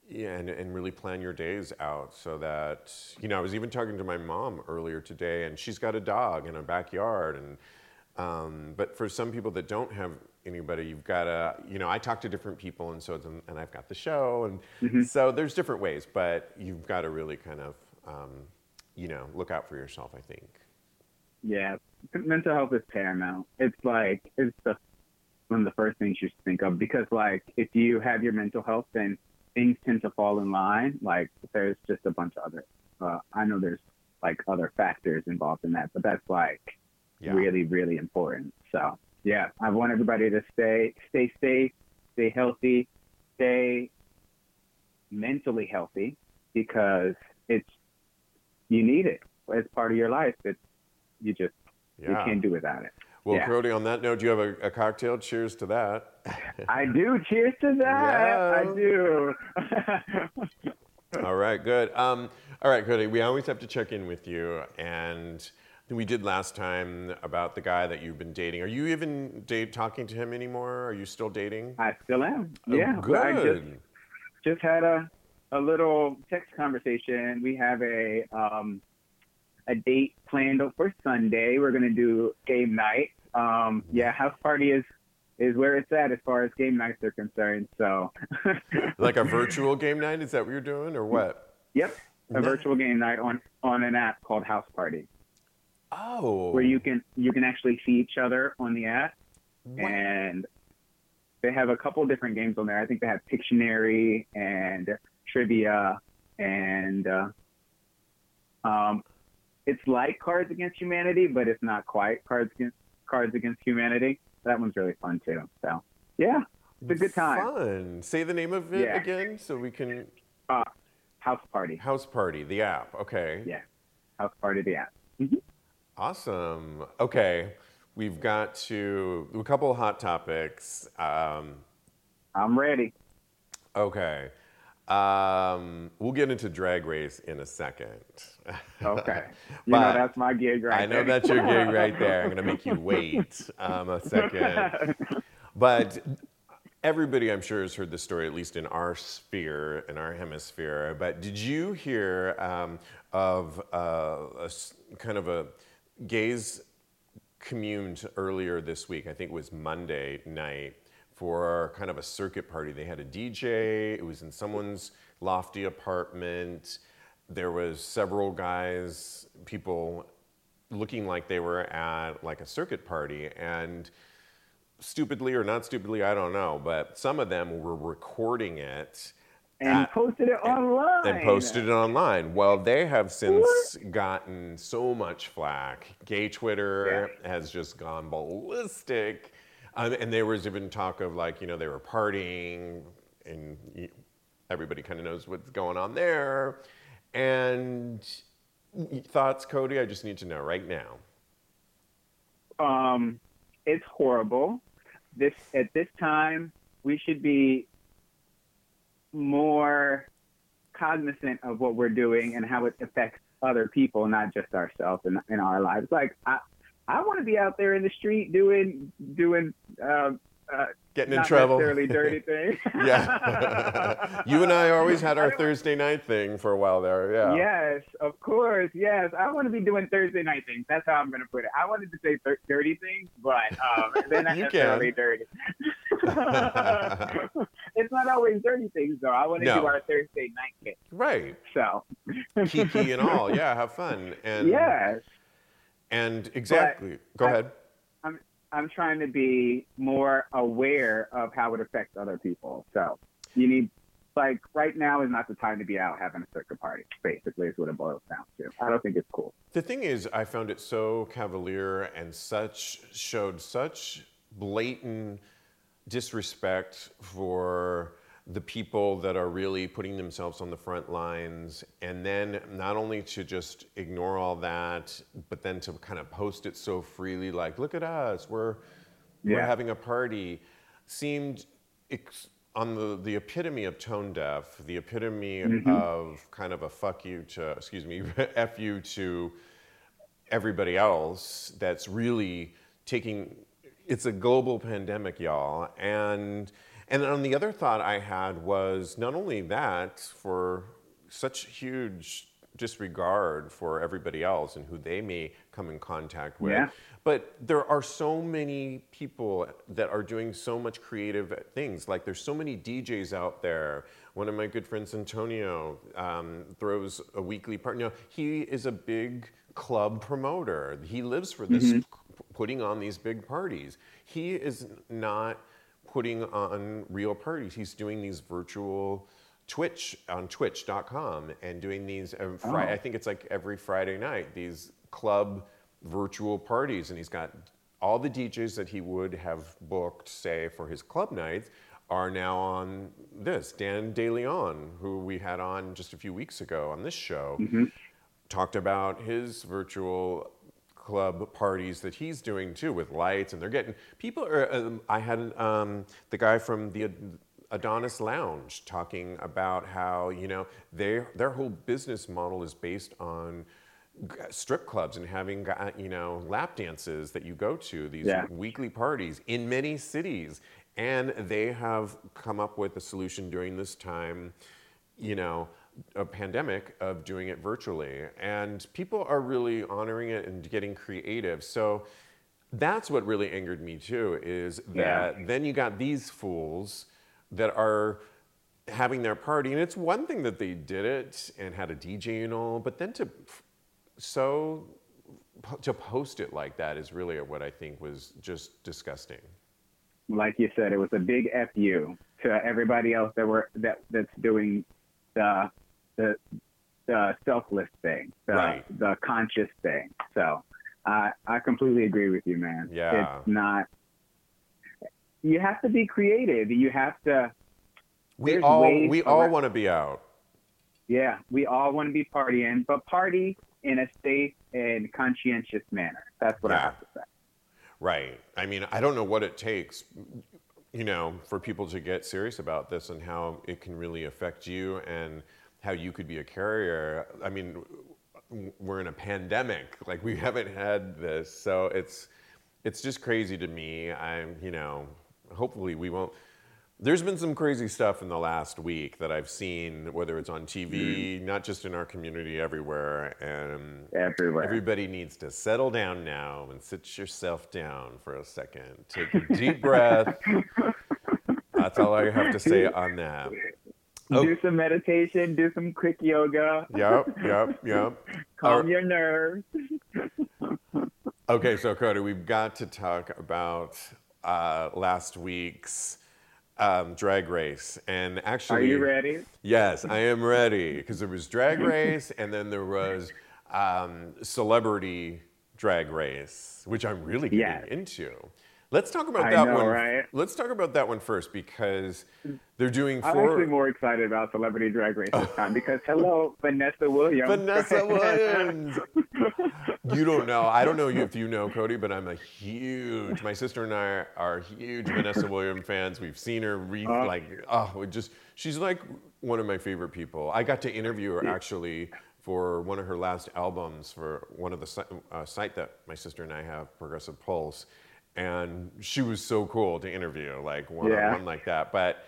yeah, and, and really plan your days out so that, you know, I was even talking to my mom earlier today, and she's got a dog in a backyard, and um, but for some people that don't have anybody, you've got to, you know, I talk to different people, and so it's, and I've got the show, and Mm-hmm. so there's different ways, but you've got to really kind of, um, you know, look out for yourself. I think. Yeah, mental health is paramount. It's like it's the one of the first things you should think of because like if you have your mental health, then things tend to fall in line. Like there's just a bunch of other. Uh, I know there's like other factors involved in that, but that's like Yeah. really really important. So yeah, I want everybody to stay stay safe, stay healthy, stay mentally healthy because it's you need it. as part of your life. It's you just you can't do without it. Well, Yeah. Cody, on that note, do you have a, a cocktail? Cheers to that. I do. Cheers to that. I do. all right, good. Um, all right, Cody, we always have to check in with you. And we did last time about the guy that you've been dating. Are you even date, talking to him anymore? Are you still dating? I still am. Oh, yeah. but I just good. just had a a little text conversation. We have a um a date planned for Sunday. We're gonna do game night. Um yeah, house party is is where it's at as far as game nights are concerned. So like a virtual game night? Is that what you're doing or what? Yep. A virtual game night on on an app called House Party. Oh. where you can you can actually see each other on the app and they have a couple different games on there. I think they have Pictionary and trivia and uh, um, it's like Cards Against Humanity, but it's not quite Cards Against Cards Against Humanity. That one's really fun too. So yeah, it's a good time. Fun. Say the name of it Yeah. again so we can. Uh, house Party. House Party, the app. Okay. Yeah, House Party the app. Awesome. Okay. We've got to a couple of hot topics. Um, I'm ready. okay. Um, we'll get into drag race in a second. Okay, you know that's my gig right I know there. that's your gig right there. I'm going to make you wait um, a second. But everybody, I'm sure, has heard this story, at least in our sphere, in our hemisphere. But did you hear um, of uh, a kind of a gays communed earlier this week? I think it was Monday night for kind of a circuit party. They had a DJ. It was in someone's lofty apartment. There was several guys, people looking like they were at like a circuit party and stupidly or not stupidly, I don't know, but some of them were recording it and at- posted it online. and posted it online. Well, they have since gotten so much flack. Gay Twitter has just gone ballistic. Um, and there was even talk of like, you know, they were partying and everybody kind of knows what's going on there. And thoughts, Cody? I just need to know right now. Um, it's horrible. This at this time, we should be more cognizant of what we're doing and how it affects other people, not just ourselves in, in our lives. Like I, I want to be out there in the street doing doing uh, uh, Getting in trouble. necessarily dirty things. yeah. you and I always had our Thursday night thing for a while there. Yeah. Yes, of course. Yes, I want to be doing Thursday night things. That's how I'm going to put it. I wanted to say dirty things, but um, they're not necessarily dirty. it's not always dirty things, though. I want to No. do our Thursday night thing. Right. So, Kiki and all. Yeah, have fun. And yes, And exactly. Go I- ahead. I'm I'm trying to be more aware of how it affects other people. So, you need like right now is not the time to be out having a circuit party. Basically, is what it boils down to. I don't think it's cool. The thing is, I found it so cavalier and such showed such blatant disrespect for the people that are really putting themselves on the front lines and then not only to just ignore all that but then to kind of post it so freely like look at us we're we're having a party seemed ex- on the, the epitome of tone deaf, the epitome Mm-hmm. of kind of a fuck you to, excuse me, F you to everybody else that's really taking it's a global pandemic y'all and and on the other thought i had was not only that for such huge disregard for everybody else and who they may come in contact with Yeah. but there are so many people that are doing so much creative things. Like there's so many DJs out there. One of my good friends, Antonio, um, throws a weekly party. You know, he is a big club promoter. He lives for this, p- putting on these big parties. He is not putting on real parties. He's doing these virtual Twitch on Twitch.com and doing these. Every Friday, oh. I think it's like every Friday night. These club virtual parties, and he's got all the DJs that he would have booked, say, for his club nights, are now on this. Dan DeLeon, who we had on just a few weeks ago on this show, mm-hmm. talked about his virtual club parties that he's doing too with lights and they're getting people are um, i had um, the guy from the adonis lounge talking about how you know they, their whole business model is based on strip clubs and having you know lap dances that you go to these Yeah. weekly parties in many cities and they have come up with a solution during this time you know, a pandemic of doing it virtually. And people are really honoring it and getting creative. So that's what really angered me too, is Yeah. that then you got these fools that are having their party. And it's one thing that they did it and had a DJ and all, but then to so to post it like that is really what I think was just disgusting. like you said, it was a big fu to everybody else that were that that's doing the the the selfless thing, the Right. the conscious thing. So I I completely agree with you, man. Yeah. it's not. You have to be creative. You have to. We all we all want to be out. Yeah, we all want to be partying, but party in a safe and conscientious manner. That's what I have to say. Right. I mean, I don't know what it takes, you know, for people to get serious about this and how it can really affect you and how you could be a carrier. I mean, we're in a pandemic. Like we haven't had this, so it's it's just crazy to me. I'm, you know, hopefully we won't. There's been some crazy stuff in the last week that I've seen, whether it's on TV, not just in our community, everywhere, and Everywhere. Everybody needs to settle down now and sit yourself down for a second. Take a deep breath. That's all I have to say on that. Oh. Do some meditation. Do some quick yoga. Yep, yep, yep. Calm your nerves. Okay, so Cody, we've got to talk about uh, last week's um, drag race. And actually, Are you ready? Yes, I am ready because there was drag race and then there was um, celebrity drag race, which I'm really getting Yes. into. Let's talk about I that know, one. right? Let's talk about that one first because they're doing I'm actually more excited about Celebrity Drag Race this time because hello, Vanessa Williams. Vanessa Williams. You don't know. I don't know if you know Cody, but I'm a huge. My sister and I are huge Vanessa Williams fans. We've seen her read Uh. like oh, just she's like one of my favorite people. I got to interview her actually for one of her last albums for one of the uh, site that my sister and I have, Progressive Pulse, and she was so cool to interview, like one-on-one like that. But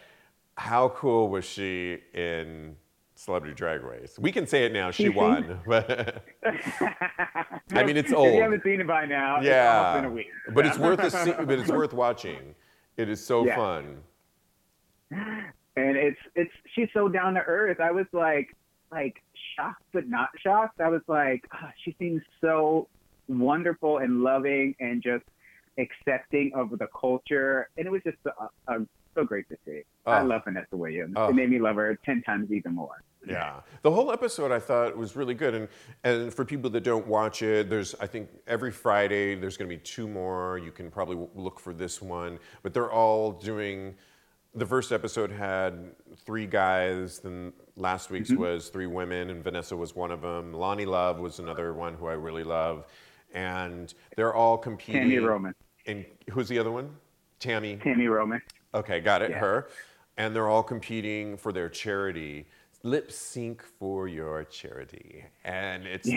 how cool was she in Celebrity Drag Race? We can say it now. She won. But I mean, it's If old. you haven't seen it by now, it's yeah, almost been a week. but it's worth a but it's worth watching. It is so Yeah. fun. and it's it's she's so down to earth. I was like like shocked but not shocked. I was like, ah, she seems so wonderful and loving and just accepting of the culture, and it was just uh, uh, so great to see. I Oh. love Vanessa Williams. Oh. It made me love her ten times even more. Yeah, the whole episode I thought was really good, and and for people that don't watch it, there's I think every Friday there's going to be two more. You can probably w- look for this one, but they're all doing. The first episode had three guys. Then last week's mm-hmm. was three women, and Vanessa was one of them. Loni Love was another one who I really love, and they're all competing. Tammy Roman. And who's the other one? Tammy. Tammy Roman. Okay, got it. Yeah. Her. and they're all competing for their charity. Lip sync for your charity, and it's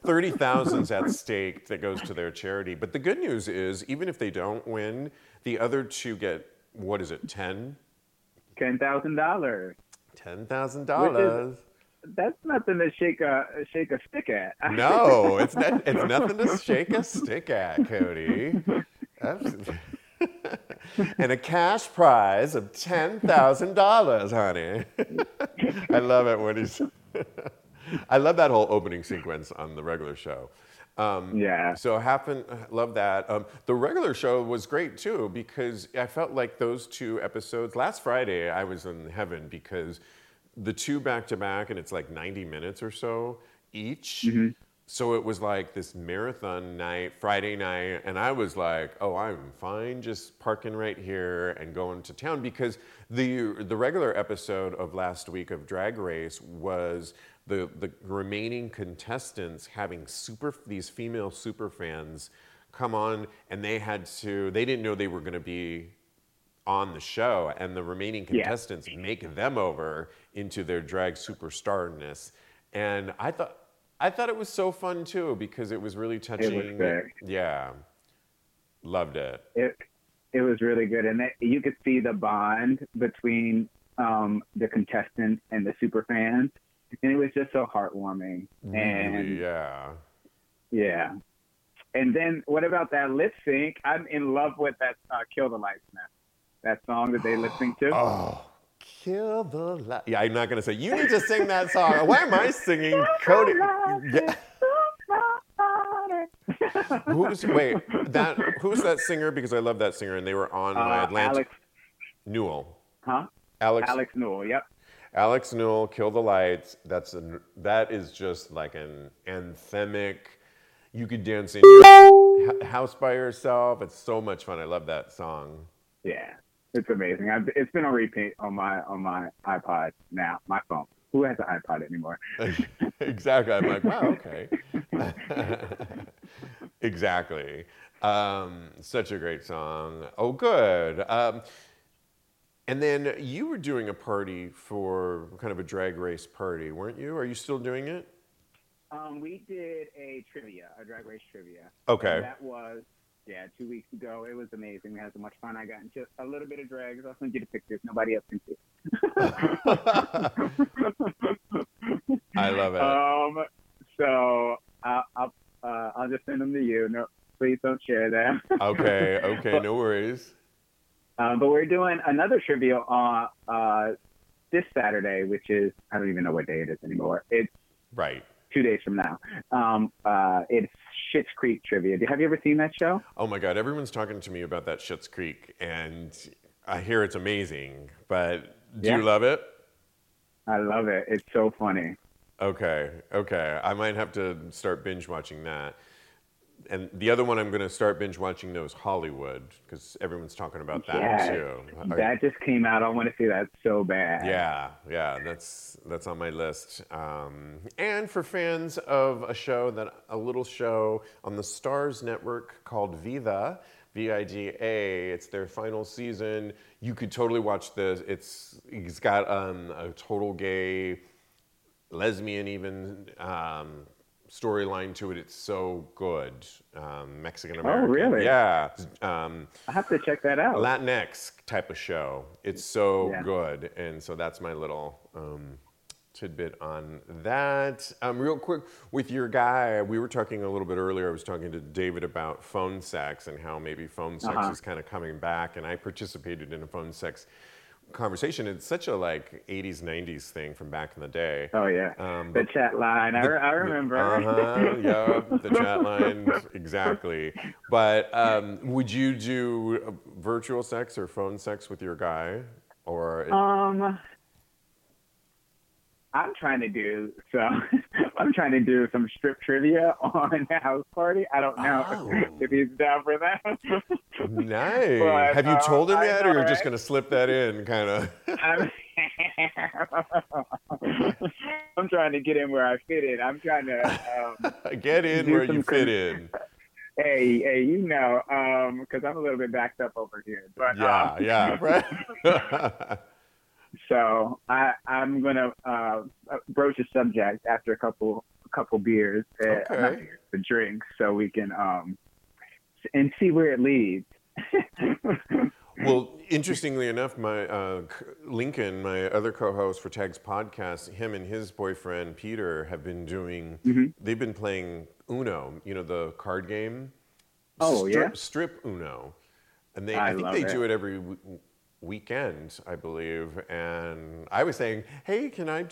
thirty thousands at stake that goes to their charity. But the good news is, even if they don't win, the other two get what is it, ten? Ten thousand dollars. Ten thousand dollars. That's nothing to shake a shake a stick at. No, it's not. It's nothing to shake a stick at, Cody. That's, and a cash prize of ten thousand dollars, honey. I love it when he's. I love that whole opening sequence on the regular show. Um, Yeah. So happen love that. Um, the regular show was great too because I felt like those two episodes. Last Friday, I was in heaven because the two back to back, and it's like 90 minutes or so each. So it was like this marathon night, Friday night, and I was like, "Oh, I'm fine, just parking right here and going to town." Because the the regular episode of last week of Drag Race was the the remaining contestants having super these female super fans come on, and they had to they didn't know they were going to be on the show, and the remaining Yeah. contestants make them over into their drag superstarness. And I thought I thought it was so fun too because it was really touching. It was great. Yeah, loved it. it it was really good, and it, you could see the bond between um, the contestants and the super fans, and it was just so heartwarming. Really, And yeah. yeah, and then what about that lip sync? I'm in love with that uh, "Kill the Lights" now. That song that they lip sync to. Oh, kill the light. Yeah, I'm not gonna say you need to sing that song. Why am I singing, Cody? Yeah. Who's wait that? Who's that singer? Because I love that singer, and they were on my Uh, Atlanta. Alex, Newell. huh? Alex. Alex Newell. Yep. Alex Newell, Kill the Lights. That's an, that is just like an anthemic. You could dance in your house by yourself. It's so much fun. I love that song. Yeah, it's amazing. I've, it's been on repeat on my on my iPod now, my phone. Who has an iPod anymore? exactly. I'm like, wow, okay. exactly. Um, such a great song. Oh, good. Um, and then you were doing a party for kind of a drag race party, weren't you? Are you still doing it? Um, we did a trivia, a drag race trivia. Okay. And that was yeah, two weeks ago. It was amazing. We had so much fun. I got into a little bit of drag. I'll send you the pictures. Nobody else can see. I love it. Um, so I'll I'll, uh, I'll just send them to you. No, please don't share them. okay, okay, no worries. Um, but we're doing another trivia on uh, this Saturday, which is I don't even know what day it is anymore. It's Right. Two days from now. Um, uh, it's Schitt's Creek trivia. Have you ever seen that show? Oh my God, everyone's talking to me about that Schitt's Creek, and I hear it's amazing. But do Yeah. you love it? I love it. It's so funny. Okay, okay. I might have to start binge watching that. And the other one I'm going to start binge watching though is Hollywood because everyone's talking about that yeah, too. That just came out. I want to see that so bad. Yeah, yeah, that's that's on my list. Um, and for fans of a show that a little show on the Starz Network called Vida, V-I-D-A. It's their final season. You could totally watch this. It's it's got um, a total gay, lesbian even um, storyline to it. It's so good. Um, Mexican American. Oh, really? Yeah. Um, I have to check that out. Latinx type of show. It's so Yeah. good, and so that's my little um, tidbit on that. Um, real quick, with your guy, we were talking a little bit earlier. I was talking to David about phone sex and how maybe phone sex Uh-huh. is kind of coming back, and I participated in a phone sex conversation. It's such a like 80s, 90s thing from back in the day. oh yeah, Um, the chat line. I, re- I remember. Uh-huh, yeah, the chat line, exactly. But um, would you do virtual sex or phone sex with your guy? Or Um, I'm trying to do so. I'm trying to do some strip trivia on the house party. I don't know Oh. if he's down for that. nice. but, Have you uh, told him yet, know, or you're just going to slip that in, kind of? I'm, I'm trying to get in where I fit in. I'm trying to. Um, Get in where you fit in. Hey, hey, you know, because I'm a little bit backed up over here. But Yeah, um, yeah, right. So I I'm gonna uh, broach the subject after a couple a couple beers, uh, not Okay. beers, but drinks, so we can um and see where it leads. Well, interestingly enough, my uh, Lincoln, my other co-host for Tags podcast, him and his boyfriend Peter have been doing. Mm-hmm. They've been playing Uno, you know, the card game. Oh, strip, yeah? strip Uno, and they I I, think they it. do it every weekend, I believe. And I was saying, hey, can I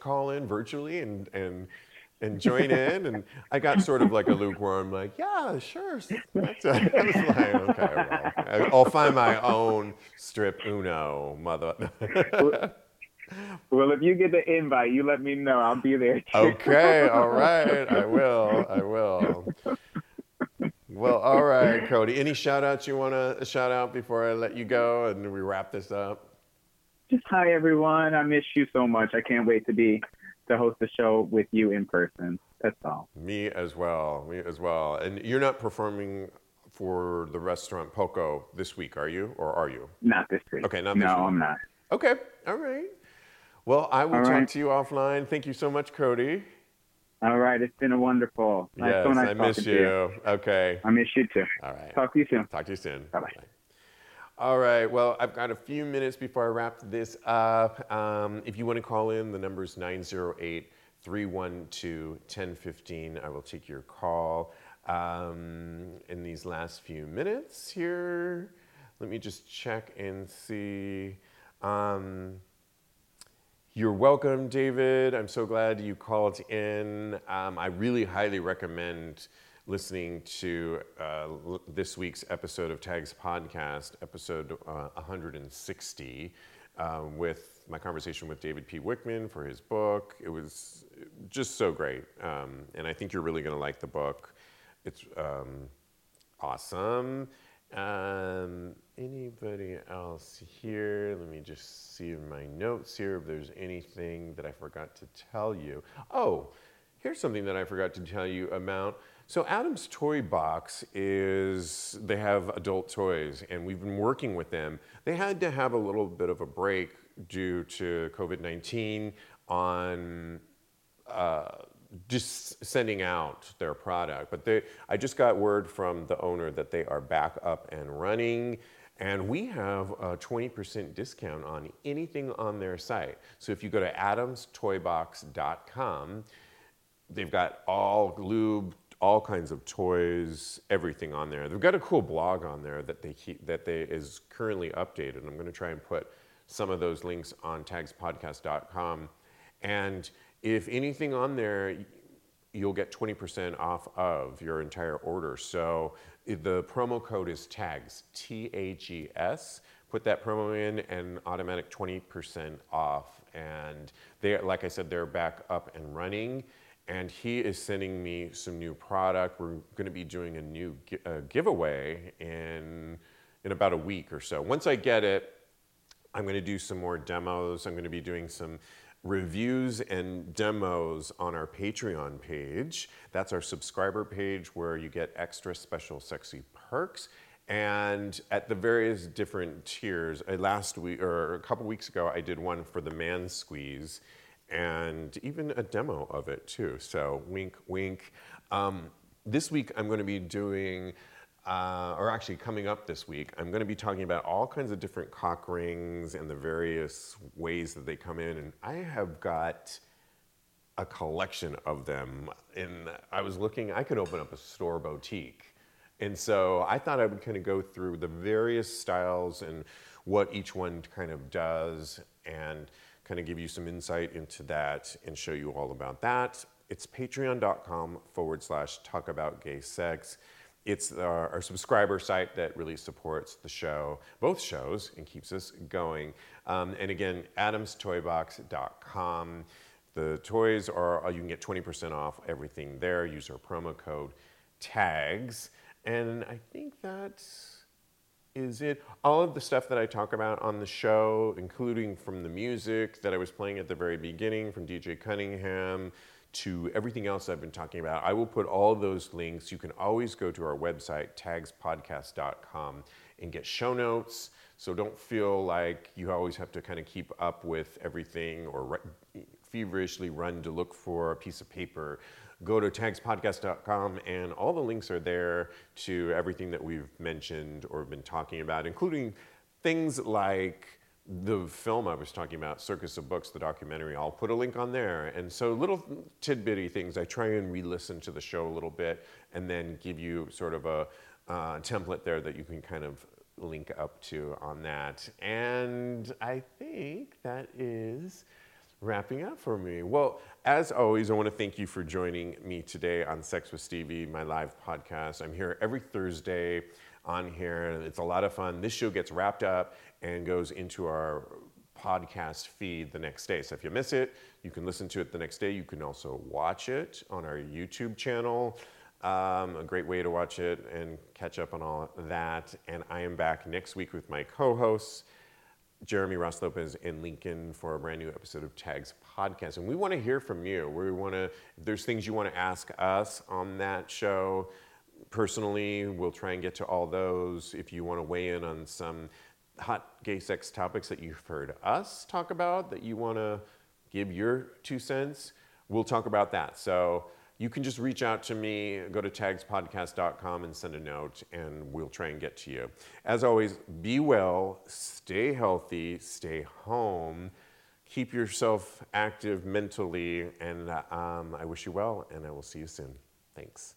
call in virtually and and and join in? And I got sort of like a lukewarm, like, yeah, sure. That's uh, I was like, okay, well, I'll find my own strip Uno, mother. well, if you get the invite, you let me know. I'll be there. Too. okay, all right, I will, I will. Well, all right, Cody. Any shout outs you want to shout out before I let you go and we wrap this up? Just hi everyone. I miss you so much. I can't wait to be to host the show with you in person. That's all. Me as well. Me as well. And you're not performing for the restaurant Poco this week, are you? Or are you? Not this week. Okay, not this no, week. I'm not. Okay. All right. Well, I will All talk right. to you offline. Thank you so much, Cody. All right, it's been a wonderful. Nice, yes, so nice I miss you. you. Okay. I miss you too. All right. Talk to you soon. Talk to you soon. Bye-bye. All right. Well, I've got a few minutes before I wrap this up. Um, if you want to call in, the number is 908 312 1015. I will take your call um, in these last few minutes here. Let me just check and see. Um, you're welcome, David. I'm so glad you called in. Um, I really highly recommend listening to uh, l- this week's episode of Tags Podcast, episode uh, 160, um, with my conversation with David P. Wichman for his book. It was just so great. Um, and I think you're really going to like the book. It's um, awesome. Um, anybody else here? Let me just see in my notes here if there's anything that I forgot to tell you. Oh, here's something that I forgot to tell you about. So Adam's Toy Box is they have adult toys, and we've been working with them. They had to have a little bit of a break due to COVID-19 on uh, just sending out their product. But they, I just got word from the owner that they are back up and running. And we have a 20% discount on anything on their site. So if you go to adamstoybox.com, they've got all lube, all kinds of toys, everything on there. They've got a cool blog on there that they keep that they is currently updated. I'm going to try and put some of those links on tagspodcast.com. And if anything on there, you'll get 20% off of your entire order. So the promo code is TAGS, T A G S. Put that promo in and automatic 20% off. And they, like I said, they're back up and running. And he is sending me some new product. We're going to be doing a new gi- uh, giveaway in in about a week or so. Once I get it, I'm going to do some more demos. I'm going to be doing some reviews and demos on our Patreon page. That's our subscriber page where you get extra special sexy perks. And at the various different tiers, uh, last week or a couple weeks ago, I did one for the man squeeze and even a demo of it too. So, wink, wink. Um, this week, I'm going to be doing uh, or actually coming up this week, I'm going to be talking about all kinds of different cock rings and the various ways that they come in. And I have got a collection of them. And I was looking, I could open up a store boutique. And so I thought I would kind of go through the various styles and what each one kind of does and kind of give you some insight into that and show you all about that. It's patreon.com forward slash talk about gay sex. It's our, our subscriber site that really supports the show, both shows, and keeps us going. Um, and again, adamstoybox.com. The toys are, you can get 20% off everything there. Use our promo code TAGS. And I think that is it. All of the stuff that I talk about on the show, including from the music that I was playing at the very beginning from DJ Cunningham to everything else I've been talking about. I will put all those links. You can always go to our website, tagspodcast.com, and get show notes. So don't feel like you always have to kind of keep up with everything or re- feverishly run to look for a piece of paper. Go to tagspodcast.com and all the links are there to everything that we've mentioned or been talking about, including things like the film I was talking about, Circus of Books, the documentary, I'll put a link on there. And so little tidbitty things, I try and re-listen to the show a little bit and then give you sort of a uh, template there that you can kind of link up to on that. And I think that is wrapping up for me. Well, as always, I want to thank you for joining me today on Sex with Stevie, my live podcast. I'm here every Thursday on here. It's a lot of fun. This show gets wrapped up and goes into our podcast feed the next day. So if you miss it, you can listen to it the next day. You can also watch it on our YouTube channel. Um, a great way to watch it and catch up on all that. And I am back next week with my co hosts, Jeremy Ross Lopez and Lincoln, for a brand new episode of Tags Podcast. And we want to hear from you. We want to, there's things you want to ask us on that show, personally, we'll try and get to all those. If you want to weigh in on some hot gay sex topics that you've heard us talk about, that you want to give your two cents, we'll talk about that. So you can just reach out to me, go to tagspodcast.com and send a note, and we'll try and get to you. As always, be well, stay healthy, stay home, keep yourself active mentally, and um, I wish you well, and I will see you soon. Thanks.